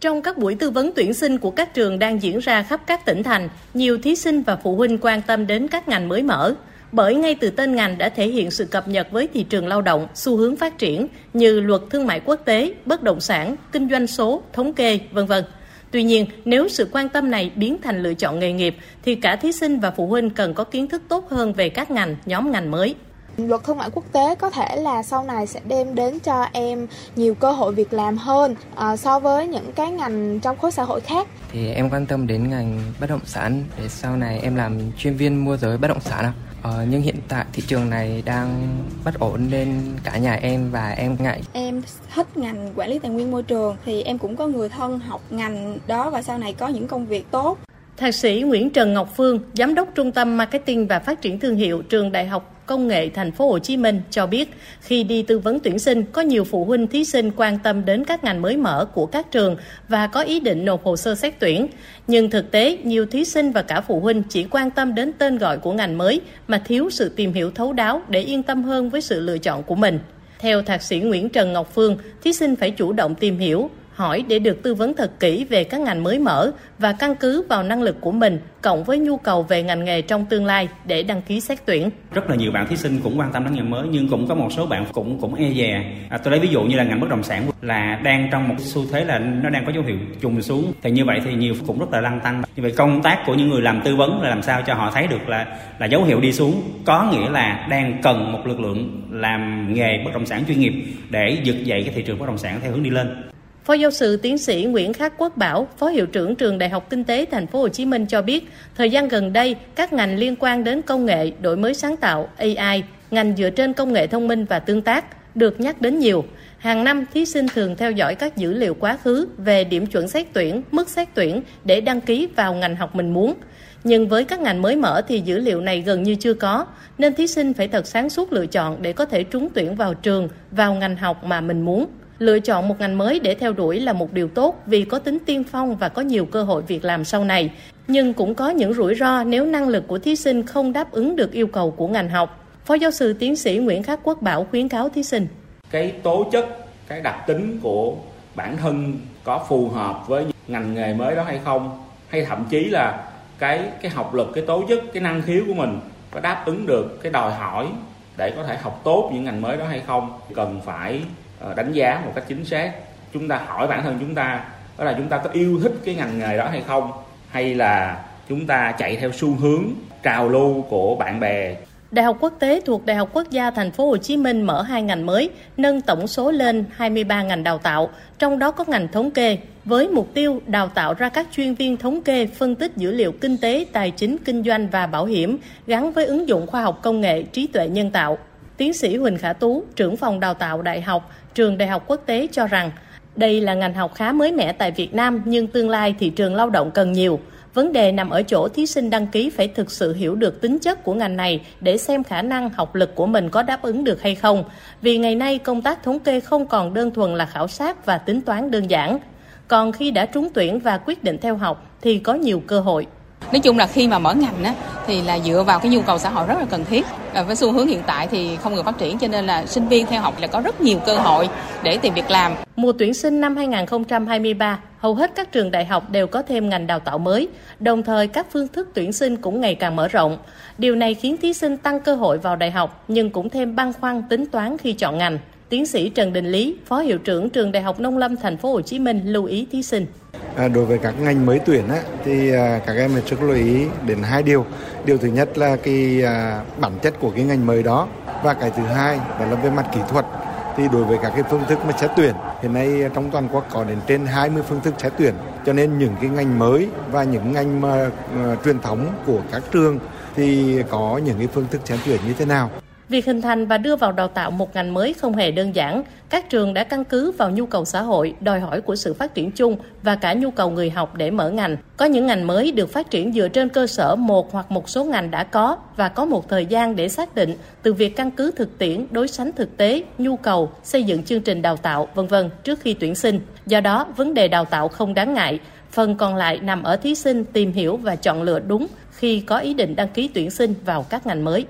Trong các buổi tư vấn tuyển sinh của các trường đang diễn ra khắp các tỉnh thành, nhiều thí sinh và phụ huynh quan tâm đến các ngành mới mở. Bởi ngay từ tên ngành đã thể hiện sự cập nhật với thị trường lao động, xu hướng phát triển như luật thương mại quốc tế, bất động sản, kinh doanh số, thống kê, vân vân. Tuy nhiên, nếu sự quan tâm này biến thành lựa chọn nghề nghiệp thì cả thí sinh và phụ huynh cần có kiến thức tốt hơn về các ngành, nhóm ngành mới. Luật thương mại quốc tế có thể là sau này sẽ đem đến cho em nhiều cơ hội việc làm hơn uh, so với những cái ngành trong khối xã hội khác. Thì em quan tâm đến ngành bất động sản để sau này em làm chuyên viên môi giới bất động sản ạ. Ờ, nhưng hiện tại thị trường này đang bất ổn nên cả nhà em và em ngại. Em thích ngành quản lý tài nguyên môi trường thì em cũng có người thân học ngành đó và sau này có những công việc tốt. Thạc sĩ Nguyễn Trần Ngọc Phương, giám đốc Trung tâm Marketing và Phát triển thương hiệu Trường Đại học Công nghệ Thành phố Hồ Chí Minh cho biết, khi đi tư vấn tuyển sinh, có nhiều phụ huynh thí sinh quan tâm đến các ngành mới mở của các trường và có ý định nộp hồ sơ xét tuyển. Nhưng thực tế, nhiều thí sinh và cả phụ huynh chỉ quan tâm đến tên gọi của ngành mới mà thiếu sự tìm hiểu thấu đáo để yên tâm hơn với sự lựa chọn của mình. Theo thạc sĩ Nguyễn Trần Ngọc Phương, thí sinh phải chủ động tìm hiểu, hỏi để được tư vấn thật kỹ về các ngành mới mở và căn cứ vào năng lực của mình cộng với nhu cầu về ngành nghề trong tương lai để đăng ký xét tuyển. Rất là nhiều bạn thí sinh cũng quan tâm đến ngành mới nhưng cũng có một số bạn cũng cũng e dè. À, tôi lấy ví dụ như là ngành bất động sản là đang trong một xu thế là nó đang có dấu hiệu trùng xuống thì như vậy thì nhiều cũng rất là lăn tăng. Như vậy công tác của những người làm tư vấn là làm sao cho họ thấy được là là dấu hiệu đi xuống có nghĩa là đang cần một lực lượng làm nghề bất động sản chuyên nghiệp để vực dậy cái thị trường bất động sản theo hướng đi lên. Phó giáo sư tiến sĩ Nguyễn Khắc Quốc Bảo, Phó hiệu trưởng trường Đại học Kinh tế Thành phố Hồ Chí Minh cho biết, thời gian gần đây, các ngành liên quan đến công nghệ, đổi mới sáng tạo, AI, ngành dựa trên công nghệ thông minh và tương tác được nhắc đến nhiều. Hàng năm, thí sinh thường theo dõi các dữ liệu quá khứ về điểm chuẩn xét tuyển, mức xét tuyển để đăng ký vào ngành học mình muốn. Nhưng với các ngành mới mở thì dữ liệu này gần như chưa có, nên thí sinh phải thật sáng suốt lựa chọn để có thể trúng tuyển vào trường, vào ngành học mà mình muốn. Lựa chọn một ngành mới để theo đuổi là một điều tốt vì có tính tiên phong và có nhiều cơ hội việc làm sau này. Nhưng cũng có những rủi ro nếu năng lực của thí sinh không đáp ứng được yêu cầu của ngành học. Phó giáo sư tiến sĩ Nguyễn Khắc Quốc Bảo khuyến cáo thí sinh. Cái tố chất, cái đặc tính của bản thân có phù hợp với ngành nghề mới đó hay không? Hay thậm chí là cái cái học lực, cái tố chất, cái năng khiếu của mình có đáp ứng được cái đòi hỏi để có thể học tốt những ngành mới đó hay không? Cần phải Ờ, đánh giá một cách chính xác chúng ta hỏi bản thân chúng ta đó là chúng ta có yêu thích cái ngành nghề đó hay không hay là chúng ta chạy theo xu hướng trào lưu của bạn bè Đại học Quốc tế thuộc Đại học Quốc gia Thành phố Hồ Chí Minh mở hai ngành mới, nâng tổng số lên 23 ngành đào tạo, trong đó có ngành thống kê, với mục tiêu đào tạo ra các chuyên viên thống kê phân tích dữ liệu kinh tế, tài chính, kinh doanh và bảo hiểm gắn với ứng dụng khoa học công nghệ, trí tuệ nhân tạo. Tiến sĩ Huỳnh Khả Tú, trưởng phòng đào tạo đại học, trường Đại học Quốc tế cho rằng đây là ngành học khá mới mẻ tại Việt Nam nhưng tương lai thị trường lao động cần nhiều. Vấn đề nằm ở chỗ thí sinh đăng ký phải thực sự hiểu được tính chất của ngành này để xem khả năng học lực của mình có đáp ứng được hay không. Vì ngày nay công tác thống kê không còn đơn thuần là khảo sát và tính toán đơn giản. Còn khi đã trúng tuyển và quyết định theo học thì có nhiều cơ hội. Nói chung là khi mà mở ngành á, thì là dựa vào cái nhu cầu xã hội rất là cần thiết. và với xu hướng hiện tại thì không ngừng phát triển cho nên là sinh viên theo học là có rất nhiều cơ hội để tìm việc làm. Mùa tuyển sinh năm 2023, hầu hết các trường đại học đều có thêm ngành đào tạo mới, đồng thời các phương thức tuyển sinh cũng ngày càng mở rộng. Điều này khiến thí sinh tăng cơ hội vào đại học nhưng cũng thêm băn khoăn tính toán khi chọn ngành. Tiến sĩ Trần Đình Lý, Phó hiệu trưởng trường Đại học Nông Lâm Thành phố Hồ Chí Minh lưu ý thí sinh. À, đối với các ngành mới tuyển á, thì à, các em rất lưu ý đến hai điều. Điều thứ nhất là cái à, bản chất của cái ngành mới đó và cái thứ hai đó là về mặt kỹ thuật thì đối với các cái phương thức mà xét tuyển hiện nay trong toàn quốc có đến trên 20 phương thức xét tuyển cho nên những cái ngành mới và những ngành mà mà truyền thống của các trường thì có những cái phương thức xét tuyển như thế nào Việc hình thành và đưa vào đào tạo một ngành mới không hề đơn giản. Các trường đã căn cứ vào nhu cầu xã hội, đòi hỏi của sự phát triển chung và cả nhu cầu người học để mở ngành. Có những ngành mới được phát triển dựa trên cơ sở một hoặc một số ngành đã có và có một thời gian để xác định từ việc căn cứ thực tiễn, đối sánh thực tế, nhu cầu, xây dựng chương trình đào tạo, vân vân trước khi tuyển sinh. Do đó, vấn đề đào tạo không đáng ngại. Phần còn lại nằm ở thí sinh tìm hiểu và chọn lựa đúng khi có ý định đăng ký tuyển sinh vào các ngành mới.